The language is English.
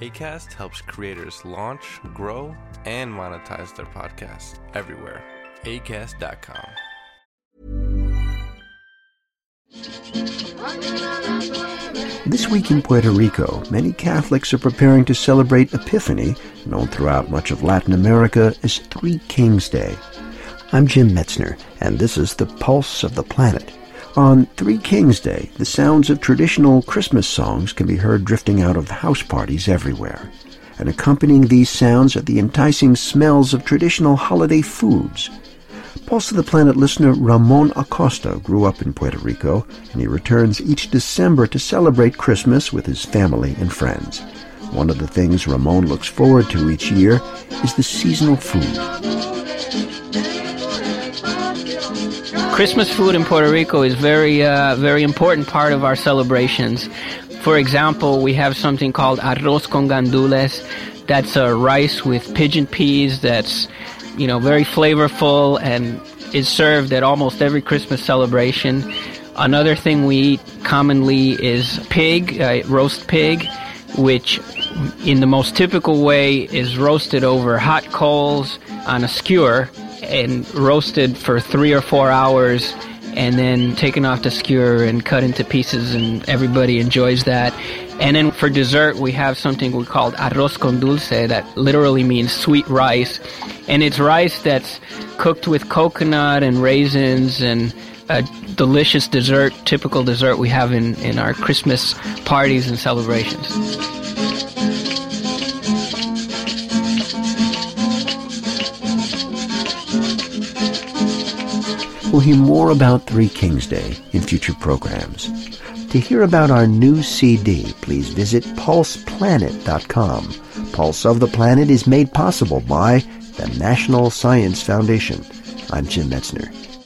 ACAST helps creators launch, grow, and monetize their podcasts everywhere. ACAST.com. This week in Puerto Rico, many Catholics are preparing to celebrate Epiphany, known throughout much of Latin America as Three Kings Day. I'm Jim Metzner, and this is the Pulse of the Planet. On Three Kings Day, the sounds of traditional Christmas songs can be heard drifting out of house parties everywhere. And accompanying these sounds are the enticing smells of traditional holiday foods. Pulse of the Planet listener Ramon Acosta grew up in Puerto Rico, and he returns each December to celebrate Christmas with his family and friends. One of the things Ramon looks forward to each year is the seasonal food. Christmas food in Puerto Rico is very, uh, very important part of our celebrations. For example, we have something called arroz con gandules. That's a rice with pigeon peas. That's, you know, very flavorful and is served at almost every Christmas celebration. Another thing we eat commonly is pig, uh, roast pig, which in the most typical way is roasted over hot coals on a skewer and roasted for three or four hours and then taken off the skewer and cut into pieces and everybody enjoys that. And then for dessert we have something we call arroz con dulce that literally means sweet rice. And it's rice that's cooked with coconut and raisins and a delicious dessert, typical dessert we have in, in our Christmas parties and celebrations. We'll hear more about Three Kings Day in future programs. To hear about our new CD, please visit pulseplanet.com. Pulse of the Planet is made possible by the National Science Foundation. I'm Jim Metzner.